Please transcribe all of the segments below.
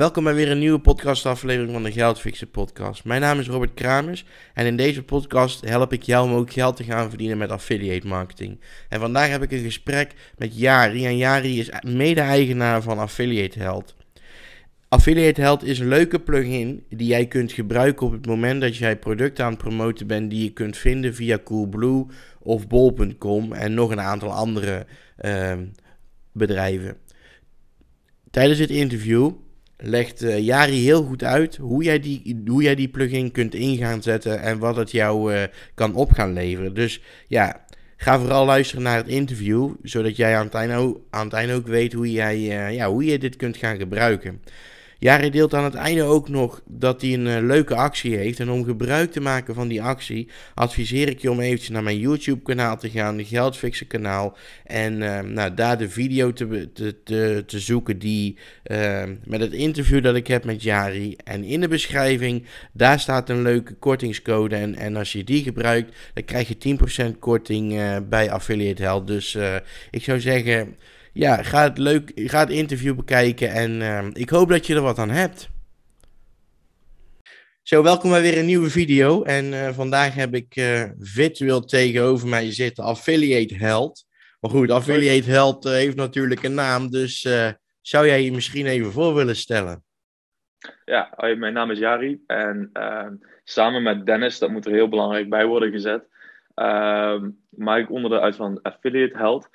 Welkom bij weer een nieuwe podcastaflevering van de Geldfixen podcast. Mijn naam is Robert Kramers en in deze podcast help ik jou om ook geld te gaan verdienen met affiliate marketing. En vandaag heb ik een gesprek met Jari en Jari is mede-eigenaar van Affiliate Held. Affiliate Held is een leuke plugin die jij kunt gebruiken op het moment dat jij producten aan het promoten bent die je kunt vinden via Coolblue of Bol.com en nog een aantal andere uh, bedrijven. Tijdens dit interview legt uh, Jari heel goed uit hoe jij, die, hoe jij die plugin kunt in gaan zetten en wat het jou uh, kan op gaan leveren. Dus ja, ga vooral luisteren naar het interview, zodat jij aan het einde aan het einde ook weet hoe jij, uh, ja, hoe je dit kunt gaan gebruiken. Jari deelt aan het einde ook nog dat hij een uh, leuke actie heeft. En om gebruik te maken van die actie, adviseer ik je om eventjes naar mijn YouTube kanaal te gaan, de Geldfixen kanaal. En uh, nou, daar de video te, te, te, te zoeken die uh, met het interview dat ik heb met Jari. En in de beschrijving, daar staat een leuke kortingscode. En, en als je die gebruikt, dan krijg je 10% korting bij Affiliate Held. Dus ik zou zeggen ja, ga het, leuk, ga het interview bekijken en uh, ik hoop dat je er wat aan hebt. Zo, welkom bij weer een nieuwe video. En uh, vandaag heb ik uh, virtueel tegenover mij zitten Affiliate Held. Maar goed, Affiliate Held uh, heeft natuurlijk een naam, dus zou jij je misschien even voor willen stellen? Ja, mijn naam is Jari en ehm, samen met Dennis, dat moet er heel belangrijk bij worden gezet, ehm, maak ik onderdeel uit van Affiliate Held.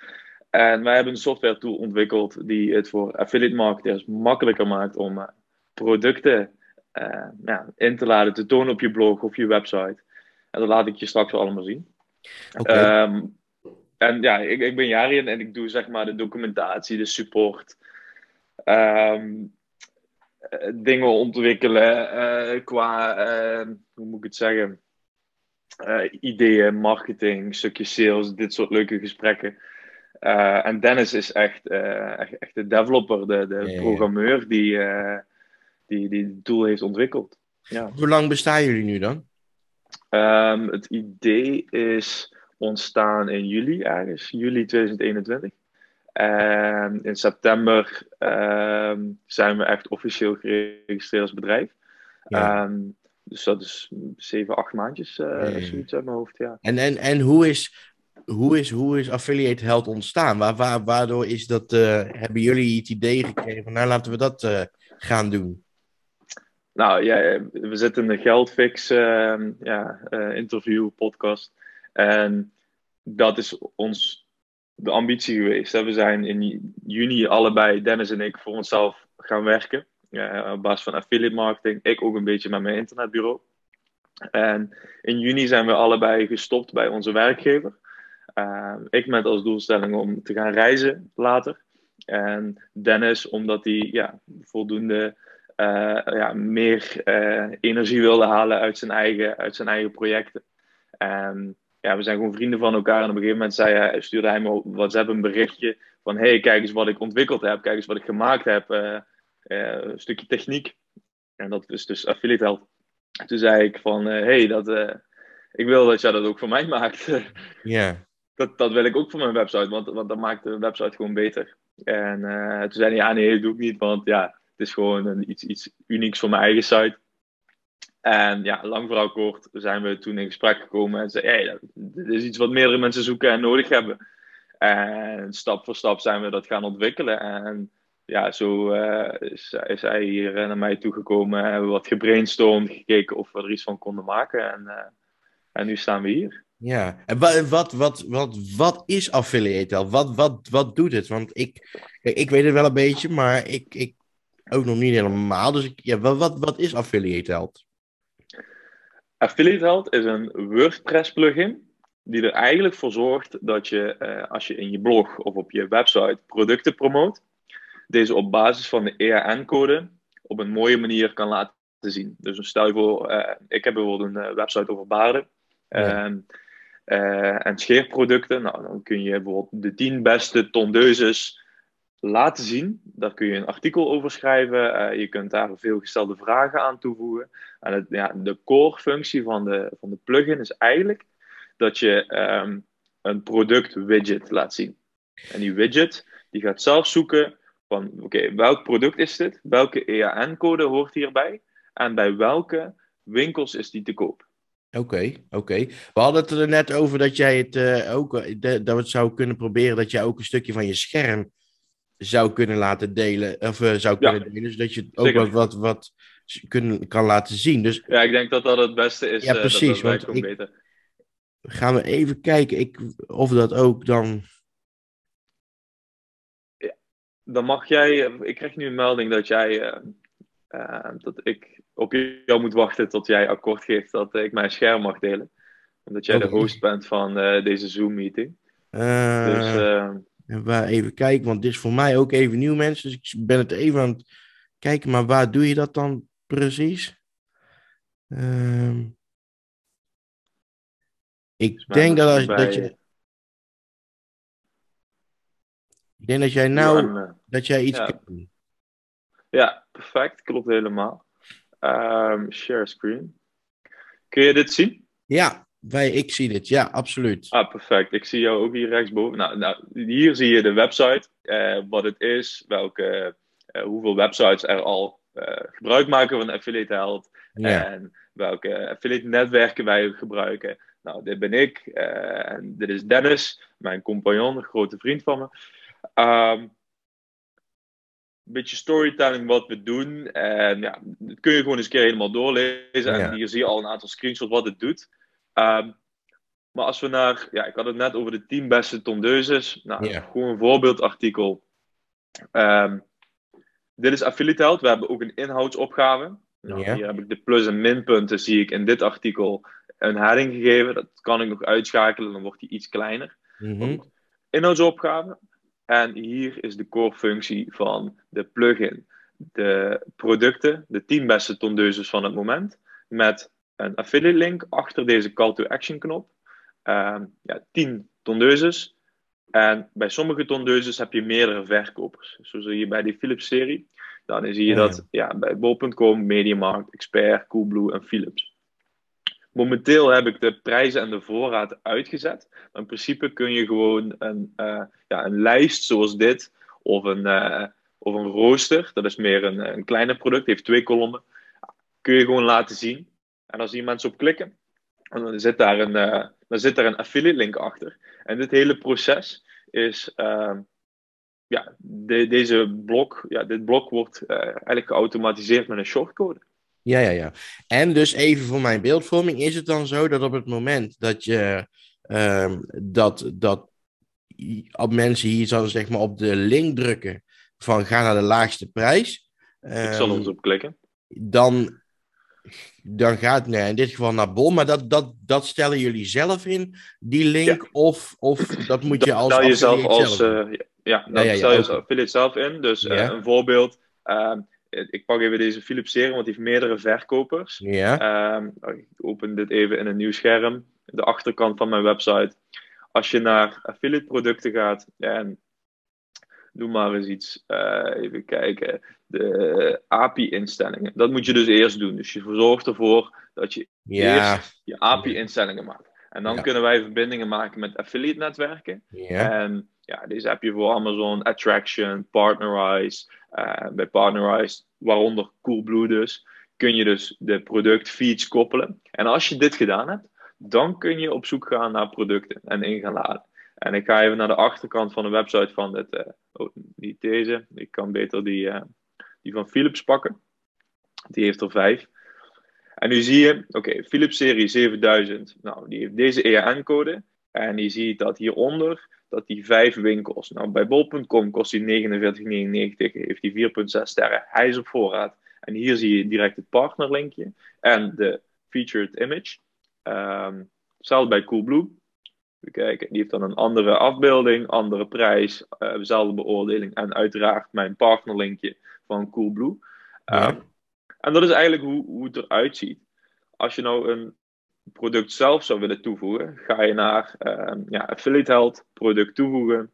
En wij hebben een software tool ontwikkeld die het voor affiliate marketers makkelijker maakt om uh, producten uh, ja, in te laden, te tonen op je blog of je website. En dat laat ik je straks allemaal zien. Okay. Um, ehm, en ja, ik, ik ben Jari en ik doe zeg maar de documentatie, de support. Um, dingen ontwikkelen uh, qua, hoe moet ik het zeggen, ideeën, marketing, stukjes sales, dit soort leuke gesprekken. Uh, en Dennis is echt, uh, echt, echt, de developer, de, de ja, programmeur die, uh, die, die de tool heeft ontwikkeld. Ja. Hoe lang bestaan jullie nu dan? Um, het idee is ontstaan in juli ergens, juli 2021. En in september um, zijn we echt officieel geregistreerd als bedrijf. Ja. Um, dus dat is zeven, acht maandjes, ja, zoiets uit mijn hoofd, ja. En, en, en hoe is hoe is, hoe is Affiliate Held ontstaan? Waar, waar, waardoor is dat, uh, hebben jullie het idee gekregen nou laten we dat uh, gaan doen? Nou ja, we zitten in de Geldfix uh, ja, interview podcast. En dat is ons de ambitie geweest. We zijn in juni allebei, Dennis en ik, voor onszelf gaan werken. op basis van affiliate marketing. Ik ook een beetje met mijn internetbureau. En in juni zijn we allebei gestopt bij onze werkgever. Uh, ik met als doelstelling om te gaan reizen later. En Dennis, omdat hij ja, voldoende uh, ja, meer uh, energie wilde halen uit zijn eigen, uit zijn eigen projecten. En ja, we zijn gewoon vrienden van elkaar. En op een gegeven moment zei hij, stuurde hij me op WhatsApp een berichtje van: hey, kijk eens wat ik ontwikkeld heb, kijk eens wat ik gemaakt heb. een stukje techniek. En dat is dus Affiliate Help. Toen zei ik van: hey, dat, ik wil dat jij dat ook voor mij maakt. Ja dat, dat wil ik ook voor mijn website, want, want dat maakt de website gewoon beter. En uh, toen zei hij, ja nee, dat doe ik niet, want ja, het is gewoon een, iets, iets unieks voor mijn eigen site. En ja, lang verhaal kort zijn we toen in gesprek gekomen en zei, hey, dit is iets wat meerdere mensen zoeken en nodig hebben. En stap voor stap zijn we dat gaan ontwikkelen. En ja, zo uh, is, is, hij hier naar mij toegekomen. Hebben we wat gebrainstormd, gekeken of we er iets van konden maken. En, en nu staan we hier. Ja, en wat, wat, wat, wat, wat is affiliate help? Wat, wat, wat doet het? Want ik, ik weet het wel een beetje, maar ik, ik ook nog niet helemaal. Dus ik, ja, wat, wat, wat is affiliate help? Affiliate Help is een WordPress plugin die er eigenlijk voor zorgt dat je, uh, als je in je blog of op je website producten promoot, deze op basis van de EAN-code op een mooie manier kan laten zien. Dus stel je voor, uh, ik heb bijvoorbeeld een website over baarden. Ja. Uh, uh, en scheerproducten. Nou, dan kun je bijvoorbeeld de 10 beste tondeuses laten zien. Daar kun je een artikel over schrijven. Uh, je kunt daar veelgestelde vragen aan toevoegen. En het, ja, de core functie van de, van de plugin is eigenlijk dat je um, een product widget laat zien. En die widget die gaat zelf zoeken van oké, welk product is dit? Welke EAN-code hoort hierbij? En bij welke winkels is die te koop? Oké, oké. We hadden het er net over dat jij het uh, ook, eh, dat we het zou kunnen proberen dat jij ook een stukje van je scherm zou kunnen laten delen, of uh, zou kunnen ja, delen, zodat je het ook wat, wat, wat kun, kan laten zien. Dus, ja, ik denk dat dat het beste is. Ja, precies. dat want ik, beter. Gaan we even kijken ik, of dat ook dan. Ja, dan mag jij. Ik krijg nu een melding dat jij. dat ik op jou moet wachten tot jij akkoord geeft dat ik mijn scherm mag delen. Omdat jij de host bent van uh, deze Zoom-meeting. Uh, dus, uh... even kijken, want dit is voor mij ook even nieuw, mensen. Dus ik ben het even aan het kijken. Maar waar doe je dat dan precies? Uh... ik denk dat, als, bij... dat je. Ik denk dat jij nou. dat jij iets. Ja. ja, perfect. Klopt helemaal. Um, share screen. Kun je dit zien? Ja, wij, ik zie dit. Ja, absoluut. Ah, perfect. Ik zie jou ook hier rechtsboven. Nou, nou hier zie je de website, uh, wat het is, welke, uh, hoeveel websites er al uh, gebruik maken van Affiliate Health ja. en welke affiliate netwerken wij gebruiken. Nou, dit ben ik en dit is Dennis, mijn compagnon, een grote vriend van me. Um, een beetje storytelling wat we doen. En ja, dat kun je gewoon eens een keer helemaal doorlezen. En hier zie je al een aantal screenshots wat het doet. Um, maar als we naar, ja, ik had het net over de 10 beste tondeuses. Nou, gewoon een voorbeeldartikel. Um, dit is Affiliate Health. We hebben ook een inhoudsopgave. Nou, Hier heb ik de plus- en minpunten, zie ik in dit artikel een heading gegeven. Dat kan ik nog uitschakelen, dan wordt die iets kleiner. Mm -hmm. Inhoudsopgave. En hier is de core functie van de plugin. De producten, de 10 beste tondeuses van het moment, met een affiliate link achter deze call to action knop. Um, ja, 10 tondeuses. En bij sommige tondeuses heb je meerdere verkopers. Zoals hier bij die Philips serie. Dan zie je dat ja, bij bol.com, Mediamarkt, Expert, Coolblue en Philips. Momenteel heb ik de prijzen en de voorraad uitgezet. In principe kun je gewoon een, uh, ja, een lijst zoals dit, of een, uh, of een rooster, dat is meer een, een kleiner product, heeft twee kolommen, kun je gewoon laten zien. En als hier mensen op klikken, dan zit daar een, uh, dan zit daar een affiliate link achter. En dit hele proces is, ehm, ja, de, deze blok, ja, dit blok wordt eigenlijk geautomatiseerd met een shortcode. Ja, ja, ja. En dus even voor mijn beeldvorming, is het dan zo dat op het moment dat je um, dat, dat op mensen hier dan zeg maar op de link drukken van ga naar de laagste prijs. Um, Ik zal ehm, ons op klikken. Dan, dan gaat nee, in dit geval naar Bol, maar dat, dat, dat stellen jullie zelf in, die link, ja. of, of dat moet je als. Stel jezelf als. Uh, ja, dat ja, stel je als affiliate zelf in. Dus uh, een voorbeeld. Uh, ik pak even deze Philips serie, want die heeft meerdere verkopers. Ja. Um, ik open dit even in een nieuw scherm. De achterkant van mijn website. Als je naar affiliate producten gaat en doe maar eens iets. Uh, even kijken. De API-instellingen. Dat moet je dus eerst doen. Dus je zorgt ervoor dat je ja. eerst je API-instellingen maakt. En dan ja. kunnen wij verbindingen maken met affiliate-netwerken. Ja. En ja, deze heb je voor Amazon, Attraction, Partnerize. Uh, bij Partnerize, waaronder Coolblue dus, kun je dus de productfeeds koppelen. En als je dit gedaan hebt, dan kun je op zoek gaan naar producten en in gaan laden. En ik ga even naar de achterkant van de website van dit, uh, oh, niet deze, ik kan beter die, uh, die van Philips pakken. Die heeft er vijf. En nu zie je, oké, okay, Philips serie 7000, nou, die heeft deze EAN-code. En je ziet dat hieronder dat die vijf winkels. Nou, bij bol.com kost die 49,99, heeft die 4,6 sterren. Hij is op voorraad. En hier zie je direct het partnerlinkje en de featured image. Um, hetzelfde bij Coolblue. We kijken, die heeft dan een andere afbeelding, andere prijs, uh, dezelfde beoordeling en uiteraard mijn partnerlinkje van Coolblue. Um, ja. En dat is eigenlijk hoe, hoe het eruit ziet. Als je nou een product zelf zou willen toevoegen, ga je naar uh, ja, Affiliate Health, product toevoegen.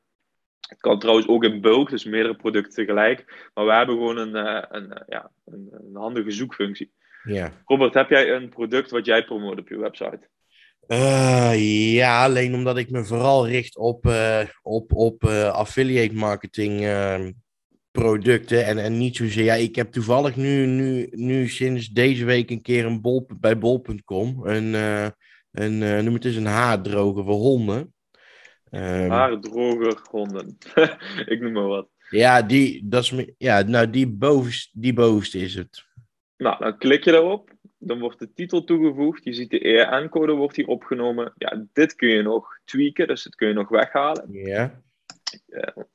Het kan trouwens ook in bulk, dus meerdere producten tegelijk. Maar we hebben gewoon een, uh, een, uh, ja, een, een, handige zoekfunctie. Ja. Robert, heb jij een product wat jij promoot op je website? Uh, ja, alleen omdat ik me vooral richt op, op, op affiliate marketing. Producten en, en niet zozeer. Ja, ik heb toevallig nu, nu, nu sinds deze week een keer een bol, bij bol.com een, uh, een uh, noem het eens een haardroger voor honden. Um, Haardroger honden. ik noem maar wat. Ja, die, dat is, ja nou, die, bovenste, die bovenste is het. Nou, dan klik je daarop. Dan wordt de titel toegevoegd. Je ziet de EAN-code wordt hier opgenomen. Ja, dit kun je nog tweaken, dus dit kun je nog weghalen. Ja.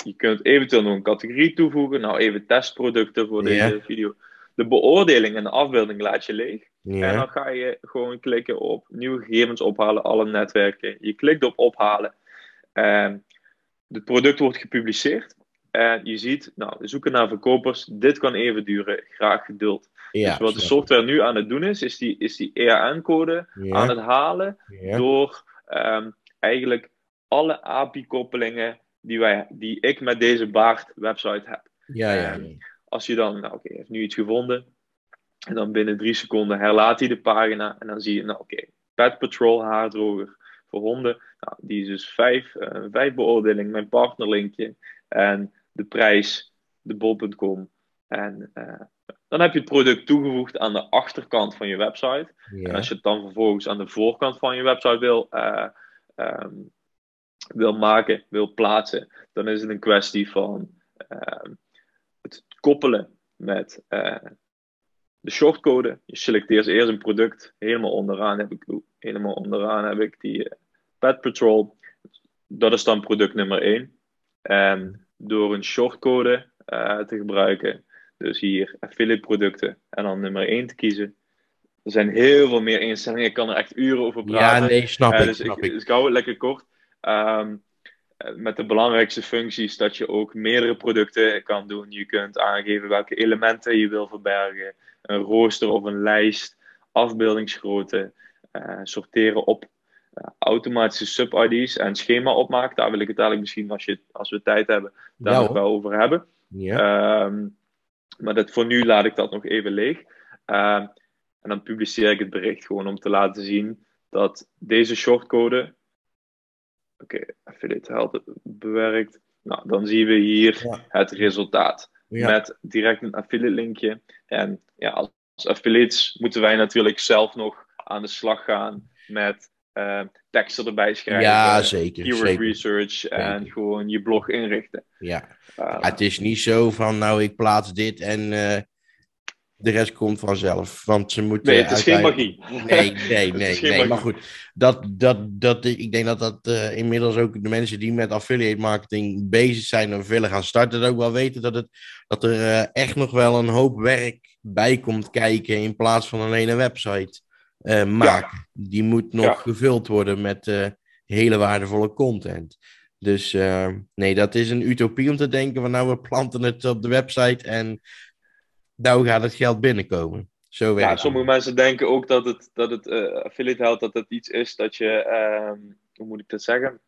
Je kunt eventueel nog een categorie toevoegen. Nou, even testproducten voor deze video. De beoordeling en de afbeelding laat je leeg. En dan ga je gewoon klikken op nieuwe gegevens ophalen, alle netwerken. Je klikt op ophalen. En het product wordt gepubliceerd. En je ziet, nou, zoeken naar verkopers, dit kan even duren, graag geduld. Ja, dus wat de software nu aan het doen is, is die, is die EAN-code aan het halen door um, eigenlijk alle API-koppelingen die, wij, die ik met deze Baart-website heb. Ja, ja, als je dan, nou oké, okay, heeft nu iets gevonden, en dan binnen drie seconden herlaat hij de pagina, en dan zie je, nou oké, okay, Pet Patrol haardroger voor honden, nou, die is dus vijf, uh, vijf beoordeling, mijn partnerlinkje, en de prijs, de bol.com. En uh, dan heb je het product toegevoegd aan de achterkant van je website. En als je het dan vervolgens aan de voorkant van je website wil, uh, um, wil maken, wil plaatsen, dan is het een kwestie van uh, het koppelen met uh, de shortcode. Je selecteert eerst een product. Helemaal onderaan heb ik, helemaal onderaan heb ik die Pet Patrol. Dat is dan product nummer 1. En door een shortcode te gebruiken, dus hier affiliate producten en dan nummer 1 te kiezen. Er zijn heel veel meer instellingen. Ik kan er echt uren over praten. Ja, nee, snap uh, ik. Dus snap ik, ik. Dus ik hou het lekker kort. Um, met de belangrijkste functies dat je ook meerdere producten kan doen. Je kunt aangeven welke elementen je wil verbergen. Een rooster of een lijst. Afbeeldingsgrootte. Uh, sorteren op uh, automatische sub-ID's en schema opmaken. Daar wil ik het eigenlijk misschien, als, je, als we tijd hebben, daar ja, nog wel over hebben. Ja. Um, maar dat, voor nu laat ik dat nog even leeg. Uh, en dan publiceer ik het bericht gewoon om te laten zien dat deze shortcode. Oké, okay, affiliate helpt bewerkt. Nou, dan zien we hier ja. het resultaat. Ja. Met direct een affiliate linkje. En ja, als, als affiliates moeten wij natuurlijk zelf nog aan de slag gaan met uh, teksten erbij schrijven. Ja, zeker. Keyword zeker. research en zeker. gewoon je blog inrichten. Ja. Uh, het is niet zo van, nou, ik plaats dit en uh, de rest komt vanzelf. Want ze moeten. Nee, het is geen magie. Nee, nee, nee. nee maar goed, dat, dat, dat, ik denk dat dat uh, inmiddels ook de mensen die met affiliate marketing bezig zijn en willen gaan starten, ook wel weten dat, het, dat er echt nog wel een hoop werk bij komt kijken in plaats van alleen een website uh, maken. Ja. Die moet nog ja. gevuld worden met hele waardevolle content. Dus nee, dat is een utopie om te denken van nou, we planten het op de website en nou gaat het geld binnenkomen. Zo werkt ja, sommige mensen denken ook dat het, dat het affiliate helpt, dat het iets is dat je, ehm, hoe moet ik dat zeggen?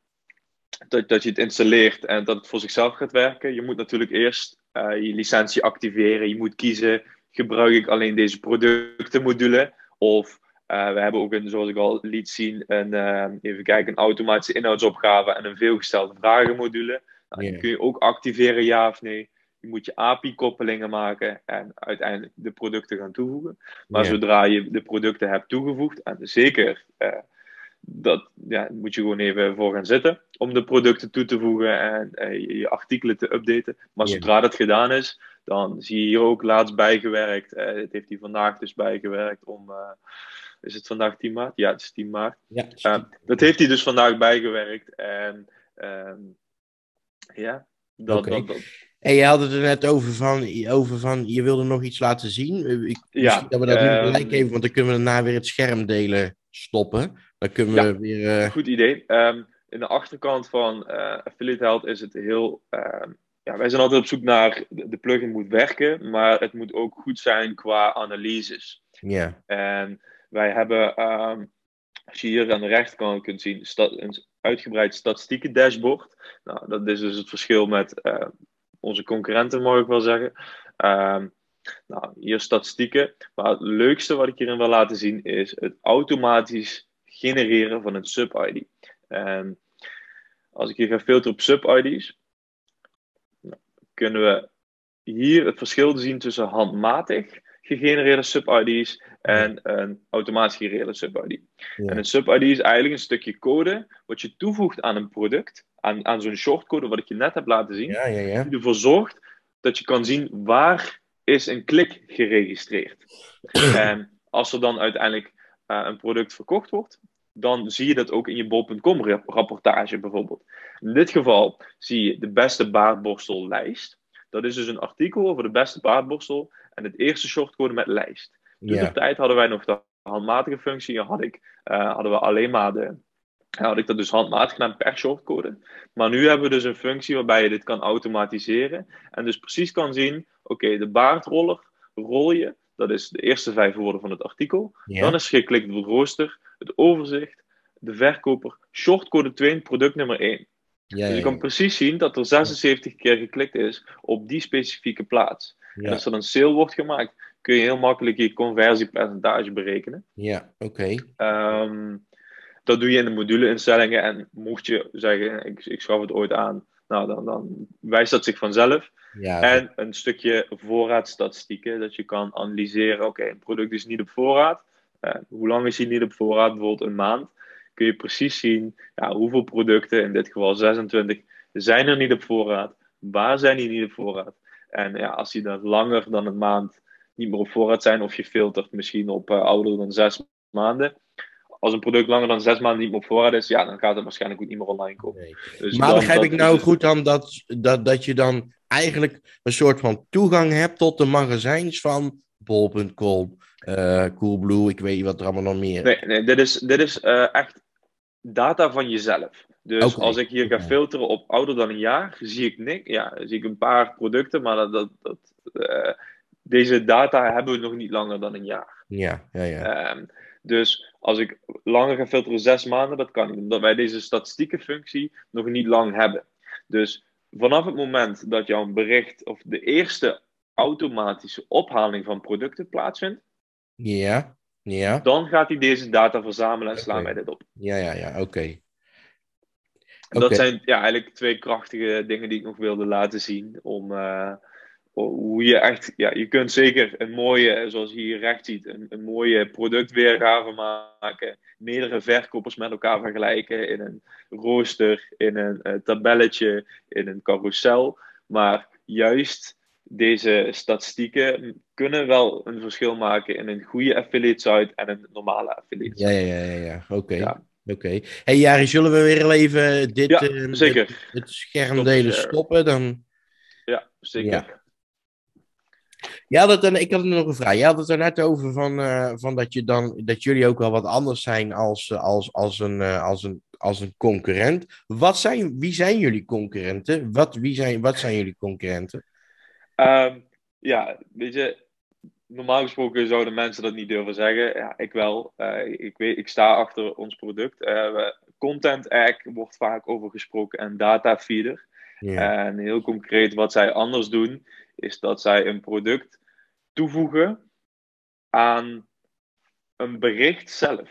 Dat, dat je het installeert en dat het voor zichzelf gaat werken. Je moet natuurlijk eerst je licentie activeren. Je moet kiezen, gebruik ik alleen deze productenmodule of uh, we hebben ook, een, zoals ik al liet zien, een, uh, even kijken, een automatische inhoudsopgave en een veelgestelde vragenmodule. Nou, yeah. Die kun je ook activeren, ja of nee. Je moet je API-koppelingen maken en uiteindelijk de producten gaan toevoegen. Maar yeah. zodra je de producten hebt toegevoegd, en zeker, uh, dat ja, moet je gewoon even voor gaan zitten om de producten toe te voegen en je, je artikelen te updaten. Maar yeah. zodra dat gedaan is, dan zie je hier ook laatst bijgewerkt. het heeft hij vandaag dus bijgewerkt om is het vandaag 10 maart? Ja, het is 10 maart. Ja, uh, dat heeft hij dus vandaag bijgewerkt. En uh, ja, dat, okay. dat, dat. En je had het er net over van, over van je wilde nog iets laten zien. Ik, ja, dat we dat nu gelijk even, want dan kunnen we daarna weer het scherm delen stoppen. Dan kunnen we ja, weer... Uh... Goed idee. Um, in de achterkant van uh, Affiliate Health is het heel... Uh, ja, wij zijn altijd op zoek naar de plugin moet werken, maar het moet ook goed zijn qua analyses. Ja. En wij hebben, um, als je hier aan de rechterkant kunt zien, een uitgebreid statistieken dashboard. Nou, dat is dus het verschil met uh, onze concurrenten, mag ik wel zeggen. Um, nou, hier statistieken. Maar het leukste wat ik hierin wil laten zien is het automatisch genereren van een sub-ID. En als ik hier ga filteren op sub-ID's, nou, kunnen we hier het verschil zien tussen handmatig gegenereerde sub-ID's en een automatisch gegenereerde sub-ID. En een sub-ID is eigenlijk een stukje code wat je toevoegt aan een product, aan, aan zo'n shortcode wat ik je net heb laten zien, Ja, ja, ja. die ervoor zorgt dat je kan zien waar is een klik geregistreerd. en als er dan uiteindelijk eh, een product verkocht wordt, dan zie je dat ook in je bol.com rap- rapportage bijvoorbeeld. In dit geval zie je de beste baardborstellijst. Dat is dus een artikel over de beste baardborstel en het eerste shortcode met lijst. Toen Ja. de tijd hadden wij nog de handmatige functie. Had ik, eh, hadden we alleen maar de. Had ik dat dus handmatig gedaan per shortcode. Maar nu hebben we dus een functie waarbij je dit kan automatiseren. En dus precies kan zien: oké, de baardroller rol je. Dat is de eerste vijf woorden van het artikel. Dan is geklikt op het rooster, het overzicht, de verkoper, shortcode 2, product nummer 1. Ja, Dus je kan precies zien dat er 76 keer geklikt is op die specifieke plaats. En als er een sale wordt gemaakt, kun je heel makkelijk je conversiepercentage berekenen. ja, oké. Ehm, dat doe je in de module-instellingen. En mocht je zeggen, ik, ik schaf het ooit aan, nou, dan, dan wijst dat zich vanzelf. Ja, En een stukje voorraadstatistieken, dat je kan analyseren, oké, een product is niet op voorraad. Eh, hoe lang is hij niet op voorraad? Bijvoorbeeld een maand. Kun je precies zien ja, hoeveel producten, in dit geval 26, zijn er niet op voorraad. Waar zijn die niet op voorraad? En ja, als die dan langer dan een maand niet meer op voorraad zijn, of je filtert misschien op eh, ouder dan zes maanden. Als een product langer dan zes maanden niet meer op voorraad is, ja, dan gaat het waarschijnlijk ook niet meer online komen. nee. Dus Maar dan- begrijp ik nou is- goed dan dat, dat, dat je dan eigenlijk een soort van toegang hebt tot de magazijns van bol.com, eh Coolblue, ik weet niet wat er allemaal nog meer Nee, nee dit is, dit is eh, echt data van jezelf. Dus als ik hier ga filteren op ouder dan een jaar, zie ik niks. Ja, zie ik een paar producten, maar dat, dat, dat, eh, deze data hebben we nog niet langer dan een jaar. Ja, ja, ja. Ehm, dus als ik langer ga filteren, zes maanden, dat kan niet. Omdat wij deze statistiekenfunctie nog niet lang hebben. Dus vanaf het moment dat jouw bericht of de eerste automatische ophaling van producten plaatsvindt, Ja, ja, dan gaat hij deze data verzamelen en slaan Oké. wij dit op. ja, ja, ja, oké. Dat Oké. zijn ja, eigenlijk twee krachtige dingen die ik nog wilde laten zien. Om eh, hoe je echt, ja, je kunt zeker een mooie, zoals je hier recht ziet, een, een mooie productweergave maken. Meerdere verkopers met elkaar vergelijken in een rooster, in een eh, tabelletje, in een carousel. Maar juist deze statistieken kunnen wel een verschil maken in een goede affiliate site en een normale affiliate site. Ja, ja, ja, ja, oké. Ja. Oké. Hey Jari, zullen we weer even dit, Ja, eh, dit- het scherm Stop delen share. stoppen? Dan... Ja, zeker. Ja. Ja, dat, en ik had nog een vraag. Je had het er net over van, eh, van dat, je dan, dat jullie ook wel wat anders zijn als, eh, als, als, een, eh, als, een, als een concurrent. Wat zijn, wie zijn jullie concurrenten? Wat, wie zijn, wat zijn jullie concurrenten? Ehm, ja, weet je, normaal gesproken zouden mensen dat niet durven zeggen. Ja, ik wel. Ik, weet, ik sta achter ons product. Content Egg wordt vaak over gesproken en Data Feeder. En heel concreet, wat zij anders doen, is dat zij een product toevoegen aan een bericht zelf.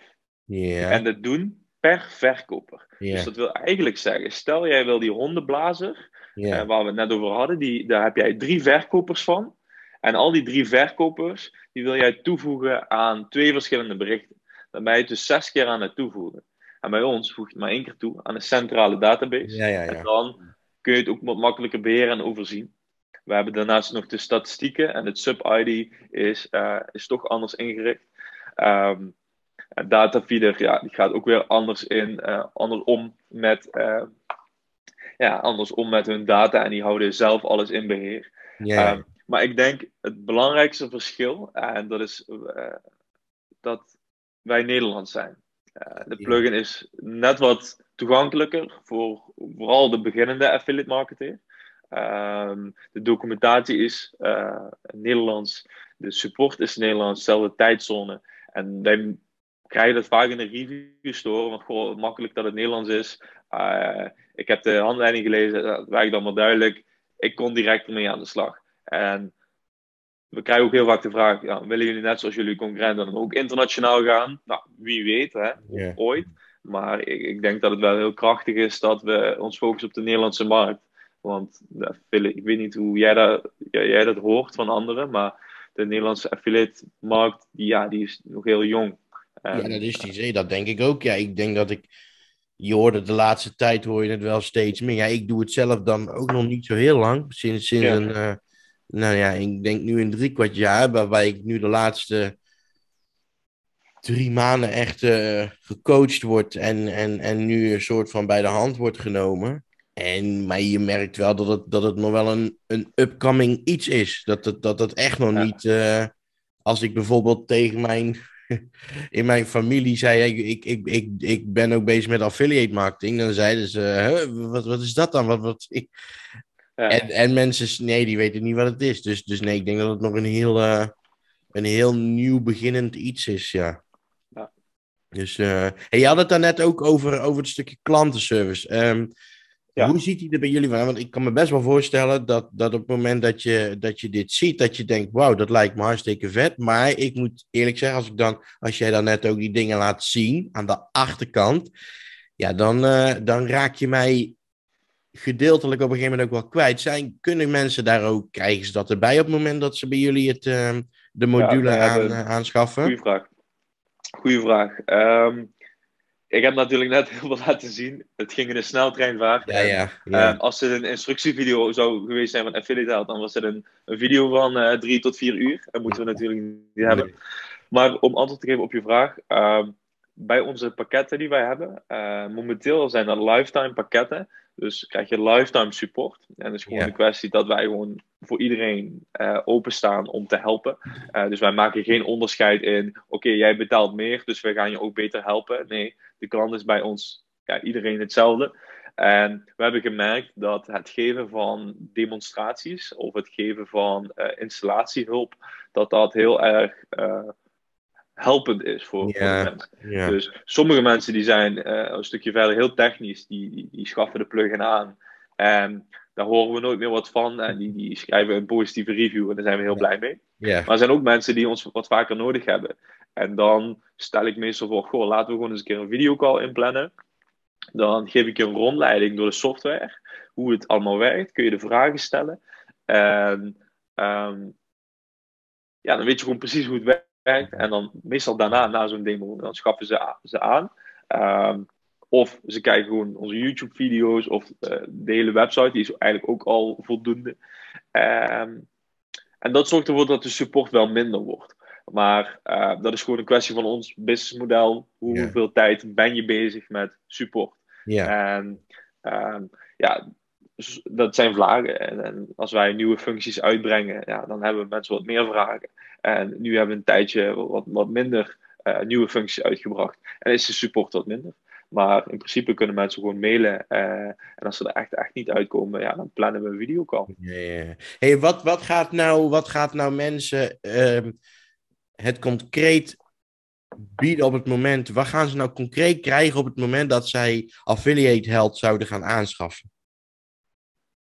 En dat doen per verkoper. Dus dat wil eigenlijk zeggen, stel jij wil die hondenblazer, eh, waar we het net over hadden, die, daar heb jij drie verkopers van. En al die drie verkopers, die wil jij toevoegen aan twee verschillende berichten. Dan ben je het dus zes keer aan het toevoegen. En bij ons voeg je het maar één keer toe aan een centrale database. Ja, ja, En dan kun je het ook wat makkelijker beheren en overzien. We hebben daarnaast nog de statistieken en het sub-ID is, eh, is toch anders ingericht. Ehm en datafeeder, ja, die gaat ook weer anders in, eh anders om met, eh, ja, anders om met hun data en die houden zelf alles in beheer. Ja. Ehm, maar ik denk het belangrijkste verschil, en dat is dat wij Nederlands zijn. De plugin is net wat toegankelijker voor vooral de beginnende affiliate marketeer. Ehm, de documentatie is eh, Nederlands, de support is Nederlands, dezelfde tijdzone. En wij krijgen dat vaak in de review store, want goh, wat makkelijk dat het Nederlands is. Eh, ik heb de handleiding gelezen, dat werkt allemaal duidelijk. Ik kon direct ermee aan de slag. En we krijgen ook heel vaak de vraag: ja, willen jullie net zoals jullie concurrenten dan ook internationaal gaan? Nou, wie weet, hè? Ooit. Maar ik, ik denk dat het wel heel krachtig is dat we ons focussen op de Nederlandse markt. Want ik weet niet hoe jij dat, jij dat hoort van anderen, maar de Nederlandse affiliate markt, die, ja, die is nog heel jong. ja, dat is die, dat denk ik ook. Ja, ik denk dat ik, je hoorde de laatste tijd hoor je het wel steeds meer. Ja, ik doe het zelf dan ook nog niet zo heel lang, sinds, sinds een, uh, nou ja, ik denk nu een drie kwart jaar, waarbij ik nu de laatste drie maanden echt uh, gecoacht wordt en, en, en nu een soort van bij de hand wordt genomen. En, maar je merkt wel dat het, dat het nog wel een, een upcoming iets is. Dat het, dat het echt nog niet. Uh, als ik bijvoorbeeld tegen mijn. in mijn familie zei ik, ik, ik, ik, ik ben ook bezig met affiliate marketing. Dan zeiden ze: huh, wat, wat is dat dan? Wat, wat, ik... ja. en, en mensen, nee, die weten niet wat het is. Dus, dus nee, ik denk dat het nog een heel, uh, een heel nieuw beginnend iets is. Ja. ja. Dus uh, hey, je had het daarnet ook over, over het stukje klantenservice. Um, hoe ziet hij er bij jullie van? Want ik kan me best wel voorstellen dat, dat op het moment dat je, dat je dit ziet, dat je denkt, wauw, dat lijkt me hartstikke vet. Maar ik moet eerlijk zeggen, als, ik dan, als jij dan net ook die dingen laat zien aan de achterkant, ja, dan, uh, dan raak je mij gedeeltelijk op een gegeven moment ook wel kwijt. Zijn, kunnen mensen daar ook, krijgen ze dat erbij op het moment dat ze bij jullie het, uh, de module ja, aan, aanschaffen? Goeie vraag. Goeie vraag. Um, ik heb natuurlijk net heel veel laten zien. Het ging in een sneltreinvaart. Ja, ja, ja. Uh, als het een instructievideo zou geweest zijn van Affiliate Health, dan was het een, een video van uh, drie tot vier uur. Dat moeten we natuurlijk niet hebben. Maar om antwoord te geven op je vraag. Uh, bij onze pakketten die wij hebben, eh, momenteel zijn dat lifetime pakketten. Dus krijg je lifetime support. En het is gewoon een kwestie dat wij gewoon voor iedereen uh, openstaan om te helpen. Uh, dus wij maken geen onderscheid in, oké, jij betaalt meer, dus wij gaan je ook beter helpen. Nee, de klant is bij ons, ja, iedereen hetzelfde. En we hebben gemerkt dat het geven van demonstraties of het geven van uh, installatiehulp, dat dat heel erg helpend is voor, ja, voor de mensen. Dus sommige mensen die zijn uh, een stukje verder heel technisch, die, die, die schaffen de plugin aan. En daar horen we nooit meer wat van. En die, die schrijven een positieve review en daar zijn we heel blij mee. Yeah. Maar er zijn ook mensen die ons wat vaker nodig hebben. En dan stel ik meestal voor, goh, laten we gewoon eens een keer een videocall inplannen. Dan geef ik je een rondleiding door de software. Hoe het allemaal werkt. Kun je de vragen stellen. En um, ja, dan weet je gewoon precies hoe het werkt. En dan meestal daarna, na zo'n demo, dan schaffen ze, ze aan. Um, of ze kijken gewoon onze YouTube-video's of uh, de hele website, die is eigenlijk ook al voldoende. Um, en dat zorgt ervoor dat de support wel minder wordt. Maar uh, dat is gewoon een kwestie van ons businessmodel. Hoeveel yeah. tijd ben je bezig met support? Yeah. En um, ja, dat zijn vragen. En, en, als wij nieuwe functies uitbrengen, ja, dan hebben mensen wat meer vragen. En nu hebben we een tijdje wat, wat minder uh, nieuwe functies uitgebracht. En is de support wat minder. Maar in principe kunnen mensen gewoon mailen. Uh, en als ze er echt, echt niet uitkomen, ja, dan plannen we een videocall. Ja, Hey, wat, wat, gaat nou, wat gaat nou mensen uh, het concreet bieden op het moment? Wat gaan ze nou concreet krijgen op het moment dat zij Affiliate Health zouden gaan aanschaffen?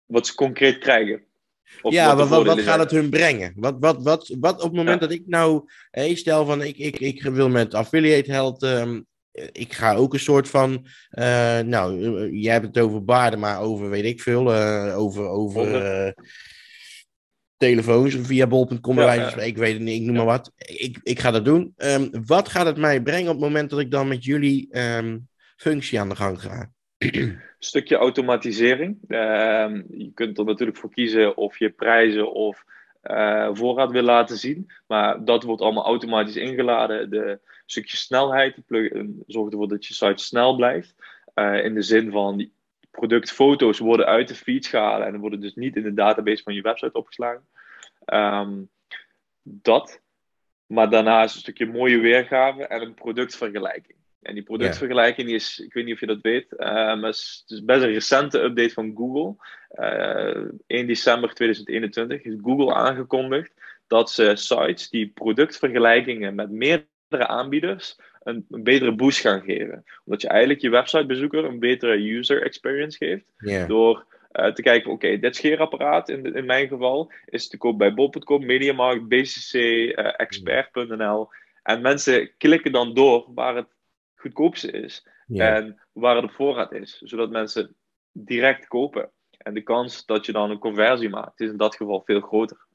Wat ze concreet krijgen? Of ja, wat, wat, wat gaat het hun brengen? Wat, wat, wat, wat op het moment ja. dat ik nou, hey, stel van ik, ik, ik wil met Affiliate Health, um, ik ga ook een soort van, uh, nou, jij hebt het over baarden, maar over weet ik veel, uh, over, over uh, telefoons via bol.com, ja, ja. ik weet het niet, ik noem maar wat. Ik, ik ga dat doen. Um, wat gaat het mij brengen op het moment dat ik dan met jullie um, functie aan de gang ga? stukje automatisering. Uh, je kunt er natuurlijk voor kiezen of je prijzen of uh, voorraad wil laten zien. Maar dat wordt allemaal automatisch ingeladen. De stukje snelheid, plugin zorgt ervoor dat je site snel blijft. Uh, in de zin van productfoto's worden uit de feeds gehaald en worden dus niet in de database van je website opgeslagen. Um, dat. Maar daarnaast een stukje mooie weergave en een productvergelijking. En die productvergelijking die is, ik weet niet of je dat weet, uh, maar het is best een recente update van Google. Uh, 1 december 2021 is Google aangekondigd dat ze sites die productvergelijkingen met meerdere aanbieders een, een betere boost gaan geven. Omdat je eigenlijk je websitebezoeker een betere user experience geeft. Yeah. Door uh, te kijken, oké, okay, dit scheerapparaat in, in mijn geval is te koop bij bol.com, Mediamarkt, BCC, expert.nl. En mensen klikken dan door waar het goedkoopste is. En waar op voorraad is. Zodat mensen direct kopen. En de kans dat je dan een conversie maakt, is in dat geval veel groter.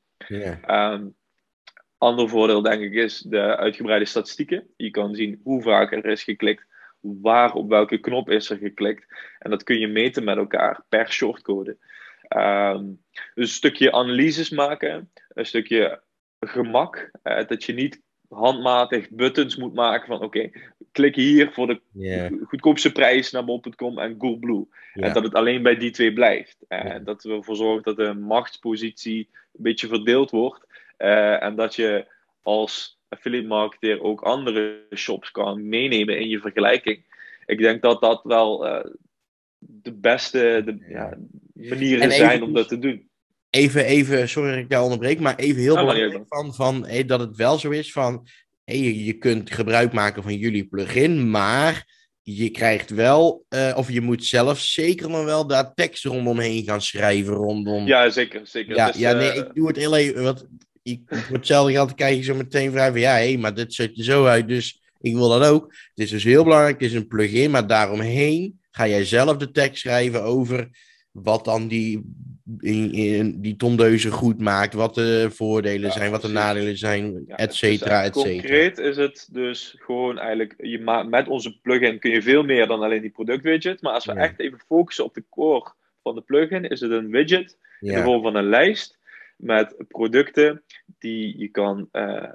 Um, ander voordeel, denk ik, is de uitgebreide statistieken. Je kan zien hoe vaak er is geklikt, waar op welke knop is er geklikt. En dat kun je meten met elkaar per shortcode. Um, dus een stukje analyses maken, een stukje gemak. Uh, dat je niet handmatig buttons moet maken van oké, okay, klik hier voor de Yeah. goedkoopste prijs naar bol.com en Coolblue. Ja. En dat het alleen bij die twee blijft. En Ja. dat we ervoor zorgen dat de machtspositie een beetje verdeeld wordt. Eh, en dat je als affiliate marketeer ook andere shops kan meenemen in je vergelijking. Ik denk dat dat wel eh, de beste de, ja, manieren En zijn om dat te doen. Even, even, sorry dat ik jou onderbreek, maar even heel maar belangrijk van, van hey, dat het wel zo is van, hey, je, je kunt gebruik maken van jullie plugin, maar je krijgt wel, eh, of je moet zelf zeker nog wel daar tekst rondomheen gaan schrijven, rondom. Ja, zeker. zeker. ja, ja, nee, eh, ik doe het heel even, want ik, voor hetzelfde geld krijg je zo meteen vrij van, ja, hé, maar dit ziet er zo uit, dus ik wil dat ook. Het is dus heel belangrijk, het is een plugin, maar daaromheen ga jij zelf de tekst schrijven over wat dan die, in, in- die tondeuze goed maakt, wat de voordelen Ja, zijn, wat de nadelen zijn, Ja, et cetera, dus, et cetera. Concreet is het dus gewoon eigenlijk, je met onze plugin kun je veel meer dan alleen die productwidget. Maar als we Ja. echt even focussen op de core van de plugin, is het een widget in de vorm van een lijst met producten die je kan eh,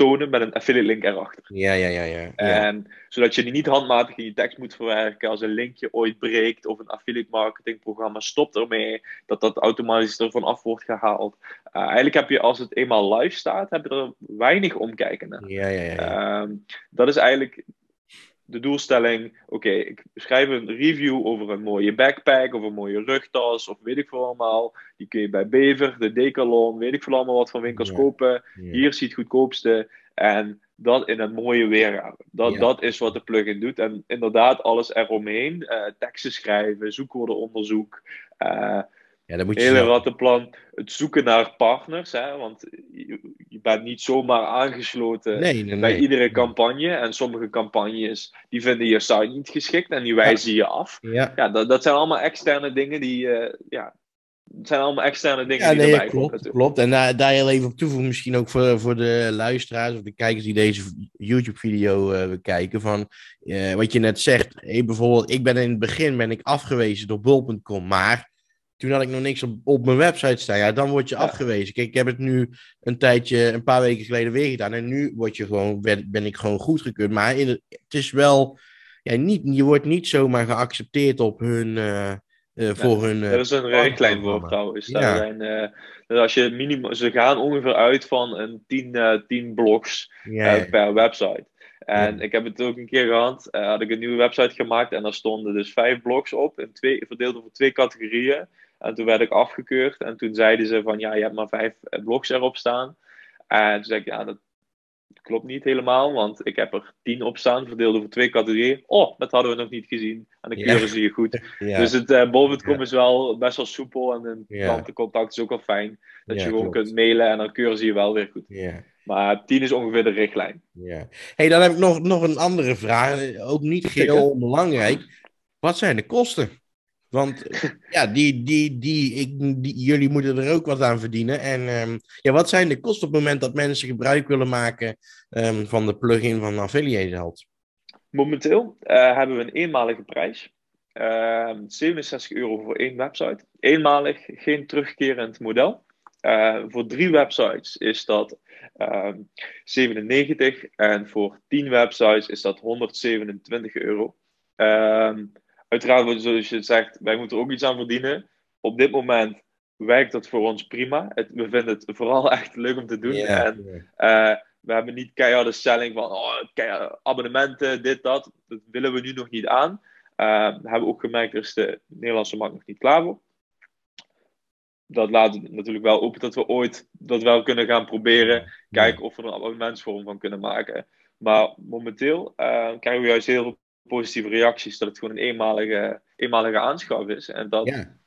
tonen met een affiliate link erachter. ja, ja, ja, ja. ja. En zodat je die niet handmatig in je tekst moet verwerken als een linkje ooit breekt of een affiliate marketing programma stopt ermee, dat dat automatisch ervan af wordt gehaald. Eh, eigenlijk heb je als het eenmaal live staat, heb je er weinig omkijken naar. Ja, ja, ja. ja. Ehm, dat is eigenlijk de doelstelling. Oké, ik schrijf een review over een mooie backpack of een mooie rugtas of weet ik veel allemaal. Die kun je bij Bever, de Decathlon, weet ik veel allemaal wat van winkels Ja. kopen. Ja. Hier zie je het goedkoopste. En dat in een mooie weergave. Dat, Ja. dat is wat de plugin doet. En inderdaad, alles eromheen. eh teksten schrijven, zoekwoordenonderzoek. eh ja, dat moet je hele rattenplan. Het zoeken naar partners. Hè, want je, bent niet zomaar aangesloten Nee, nee, bij nee. iedere campagne. En sommige campagnes die vinden je site niet geschikt en die wijzen je af. Ja, Ja, dat, dat zijn allemaal externe dingen die. eh, ja, het zijn allemaal externe dingen Ja, die nee, erbij komen. klopt, natuurlijk. klopt. En daar, daar heel even op toevoegen, misschien ook voor, voor de luisteraars of de kijkers die deze YouTube-video eh, bekijken. Van eh, wat je net zegt. Hey, bijvoorbeeld, ik ben in het begin ben ik afgewezen door bol.com, maar toen had ik nog niks op, op mijn website staan. Ja, dan word je Ja. afgewezen. Kijk, ik heb het nu een tijdje, een paar weken geleden weer gedaan. En nu word je gewoon, ben, ben ik gewoon goedgekeurd. Maar in het, het is wel, ja, niet, je wordt niet zomaar geaccepteerd op hun, eh, eh, voor hun... eh, Er is een richtlijn voor trouwens. Ja. Daar zijn, eh, dus als je minimum, ze gaan ongeveer uit van een 10, eh 10 blogs eh, per website. En Ja. ik heb het ook een keer gehad. eh, had ik een nieuwe website gemaakt en daar stonden dus vijf blogs op, in twee, verdeeld over twee categorieën. En toen werd ik afgekeurd en toen zeiden ze van ja, je hebt maar vijf eh, blogs erop staan. En toen zei ik ja, dat klopt niet helemaal, want ik heb er tien op staan, verdeeld over twee categorieën. Oh, dat hadden we nog niet gezien. En dan Ja. keuren ze je goed. Dus het uh, bol.com Ja. is wel best wel soepel en een klantencontact is ook wel fijn. Dat je gewoon klopt. kunt mailen en dan keuren ze je wel weer goed. Ja. Maar 10 is ongeveer de richtlijn. Ja. hey, dan heb ik nog, nog een andere vraag. Ook niet heel onbelangrijk. Wat zijn de kosten? Want ja, die, die, die, ik, jullie moeten er ook wat aan verdienen. En ehm, ja, wat zijn de kosten op het moment dat mensen gebruik willen maken ehm, van de plugin van Affiliate Held? Momenteel eh, hebben we een eenmalige prijs. Ehm 67 euro voor één website. Eenmalig, geen terugkerend model. Eh, voor drie websites is dat ehm 97 en voor 10 websites is dat 127 euro. Ehm, uiteraard, zoals je zegt, wij moeten er ook iets aan verdienen. Op dit moment werkt dat voor ons prima. Het, we vinden het vooral echt leuk om te doen. En eh, we hebben niet keiharde stelling van oh, abonnementen, dit, dat. Dat willen we nu nog niet aan. Eh, we hebben ook gemerkt, er is de Nederlandse markt nog niet klaar voor. Dat laat natuurlijk wel open dat we ooit dat wel kunnen gaan proberen. Kijken of we er een abonnementsvorm van kunnen maken. Maar momenteel eh, krijgen we juist heel veel positieve reacties dat het gewoon een eenmalige, eenmalige aanschaf is. En dat Ja.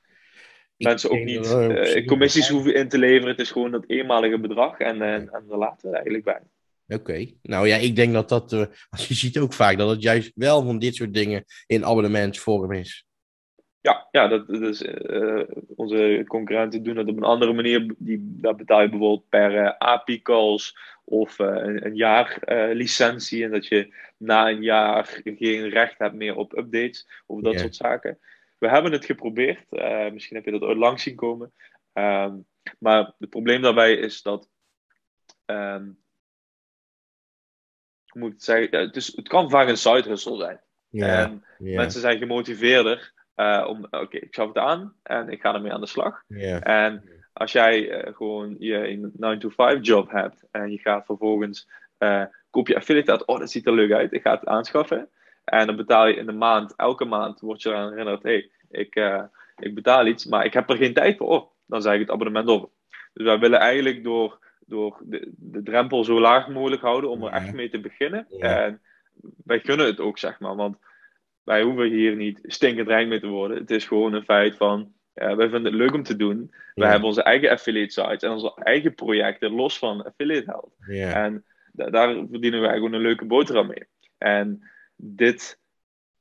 mensen ook niet eh, commissies hoeven in te leveren. Het is gewoon dat eenmalige bedrag en, en, en daar laten we het eigenlijk bij. Oké, nou ja, ik denk dat dat, eh, als je ziet ook vaak dat het juist wel van dit soort dingen in abonnementsvorm is. Ja, ja dat, dat is, uh, onze concurrenten doen dat op een andere manier. Die, daar betaal je bijvoorbeeld per uh, API-calls of uh, een, een, jaar licentie. En dat je na een jaar geen recht hebt meer op updates of dat soort zaken. We hebben het geprobeerd. misschien heb je dat ooit langs zien komen. Ehm, maar het probleem daarbij is dat. Um, hoe moet ik het zeggen? het, is, het kan vaak een side hustle zijn. Yeah, en mensen zijn gemotiveerder uh, om, oké, ik schaf het aan en ik ga ermee aan de slag. En als jij uh, gewoon je 9-to-5 job hebt en je gaat vervolgens, uh, koop je affiliate oh dat ziet er leuk uit, ik ga het aanschaffen. En dan betaal je in de maand, elke maand word je eraan herinnerd, hé, hey, ik, ik betaal iets, maar ik heb er geen tijd voor, oh, dan zeg ik het abonnement over. Dus wij willen eigenlijk door, door de, de drempel zo laag mogelijk houden om er echt mee te beginnen. En wij gunnen het ook, zeg maar, want wij hoeven hier niet stinkend rijk mee te worden. Het is gewoon een feit van, wij vinden het leuk om te doen. We hebben onze eigen affiliate sites en onze eigen projecten los van affiliate help. En daar verdienen wij gewoon een leuke boterham mee. En dit,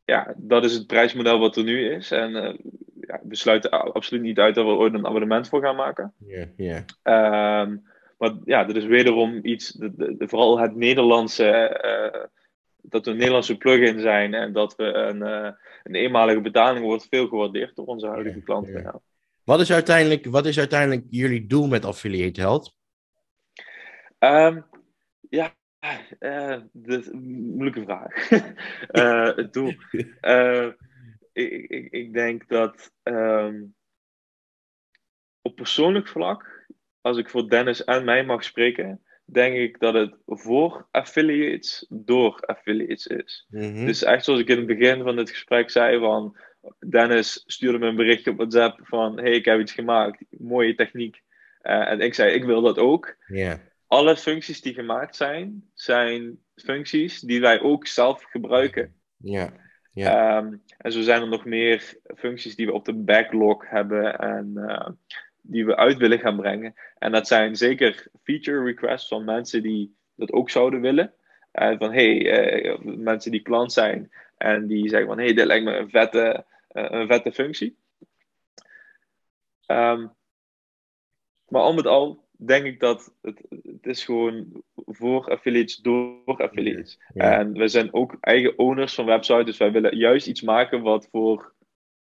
ja, dat is het prijsmodel wat er nu is. En uh, ja, we sluiten absoluut niet uit dat we ooit een abonnement voor gaan maken. Ja, ehm, maar ja, dit is wederom iets, de, vooral het Nederlandse uh, dat we een Nederlandse plugin zijn en dat we een, uh, een eenmalige betaling wordt veel gewaardeerd door onze huidige klanten. Ja. Wat, is uiteindelijk, wat is uiteindelijk jullie doel met Affiliate Health? Um, ja, uh, moeilijke vraag. uh, het doel. Ik, ik, ik, denk dat um, op persoonlijk vlak, als ik voor Dennis en mij mag spreken, denk ik dat het voor affiliates door affiliates is. Mhm. Dus echt zoals ik in het begin van dit gesprek zei van Dennis stuurde me een berichtje op WhatsApp van hey ik heb iets gemaakt, mooie techniek. Uh, en ik zei ik wil dat ook. Alle functies die gemaakt zijn, zijn functies die wij ook zelf gebruiken. Ja. Um, en zo zijn er nog meer functies die we op de backlog hebben. En uh, die we uit willen gaan brengen. En dat zijn zeker feature requests van mensen die dat ook zouden willen. Uh, van hey, uh, mensen die klant zijn en die zeggen van hey, dit lijkt me een vette, uh, een vette functie. Um, maar al met al denk ik dat het, het is gewoon voor affiliates door affiliates. En we zijn ook eigen owners van websites, dus wij willen juist iets maken wat voor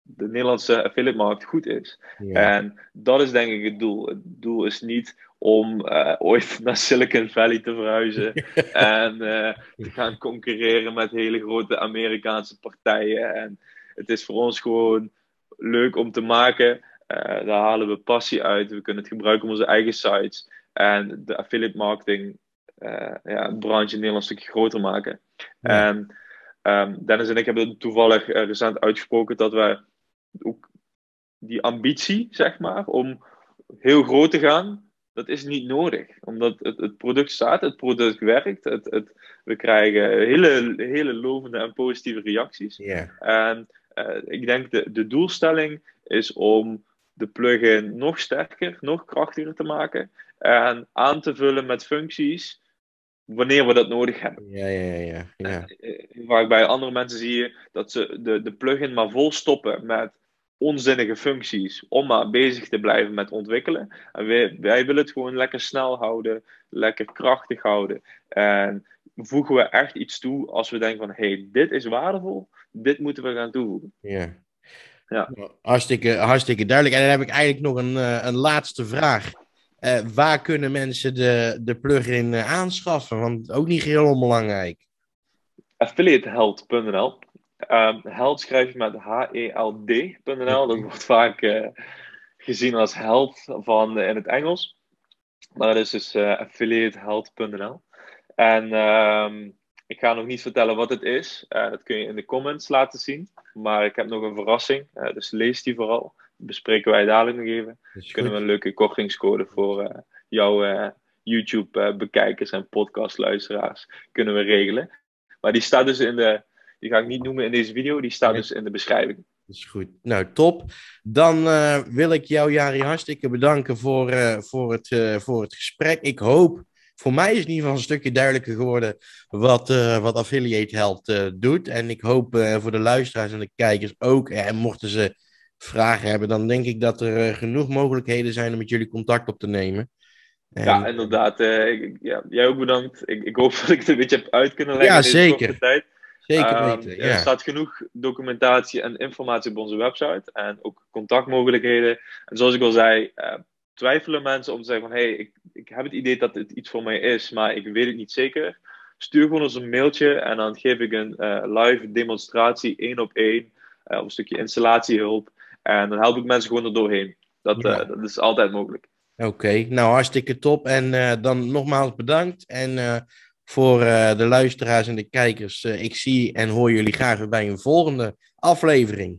de Nederlandse affiliate markt goed is. En dat is denk ik het doel. Het doel is niet om uh, ooit naar Silicon Valley te verhuizen en uh, te gaan concurreren met hele grote Amerikaanse partijen. En het is voor ons gewoon leuk om te maken. Uh, daar halen we passie uit. We kunnen het gebruiken op onze eigen sites. En de affiliate marketing ja, branche in Nederland een stukje groter maken. En um, Dennis en ik hebben toevallig recent uitgesproken dat we ook die ambitie, zeg maar, om heel groot te gaan, dat is niet nodig. Omdat het, het product staat, het product werkt, het, het, we krijgen hele, hele lovende en positieve reacties. En uh, ik denk de, de doelstelling is om de plugin nog sterker, nog krachtiger te maken en aan te vullen met functies wanneer we dat nodig hebben. Ja, ja, ja. ja. Eh, waar bij andere mensen zie je dat ze de, de plugin maar vol stoppen met onzinnige functies om maar bezig te blijven met ontwikkelen. En wij, wij willen het gewoon lekker snel houden, lekker krachtig houden. En voegen we echt iets toe als we denken van, hey, dit is waardevol, dit moeten we gaan toevoegen. Ja. Ja. Hartstikke, hartstikke duidelijk. En dan heb ik eigenlijk nog een, eh, een laatste vraag. Uh, waar kunnen mensen de, de plugin uh, aanschaffen? Want ook niet heel onbelangrijk. Affiliateheld.nl Um, held schrijf je met H-E-L-D.nl. Dat wordt vaak uh, gezien als held van, uh, in het Engels. Maar dat is dus uh, affiliateheld.nl. En um, ik ga nog niet vertellen wat het is. dat kun je in de comments laten zien. Maar ik heb nog een verrassing. dus lees die vooral. Bespreken wij dadelijk nog even. Dan kunnen we een leuke kortingscode voor jouw YouTube-bekijkers en podcastluisteraars kunnen we regelen. Maar die staat dus in de die ga ik niet noemen in deze video. Die staat dus in de beschrijving. Dat is goed. Nou, top. Dan uh, wil ik jou, Jari, hartstikke bedanken voor, uh, voor, het, uh, voor het gesprek. Ik hoop, voor mij is in ieder geval een stukje duidelijker geworden wat, wat Affiliate Health doet. En ik hoop voor de luisteraars en de kijkers ook, en mochten ze vragen hebben, dan denk ik dat er eh, genoeg mogelijkheden zijn om met jullie contact op te nemen. En... Ja, inderdaad. Ja, jij ook bedankt. Ik, ik, hoop dat ik het een beetje heb uit kunnen leggen ja, in deze zeker. tijd. Zeker ehm, weten, ja. Er staat genoeg documentatie en informatie op onze website. En ook contactmogelijkheden. En zoals ik al zei, uh, twijfelen mensen om te zeggen van... Hey, ik, ik heb het idee dat het iets voor mij is, maar ik weet het niet zeker. Stuur gewoon ons een mailtje en dan geef ik een live demonstratie, één op één. of een stukje installatiehulp. En dan help ik mensen gewoon er doorheen. Dat, ja. dat is altijd mogelijk. Oké, nou hartstikke top. En dan nogmaals bedankt. En voor de luisteraars en de kijkers, ik zie en hoor jullie graag weer bij een volgende aflevering.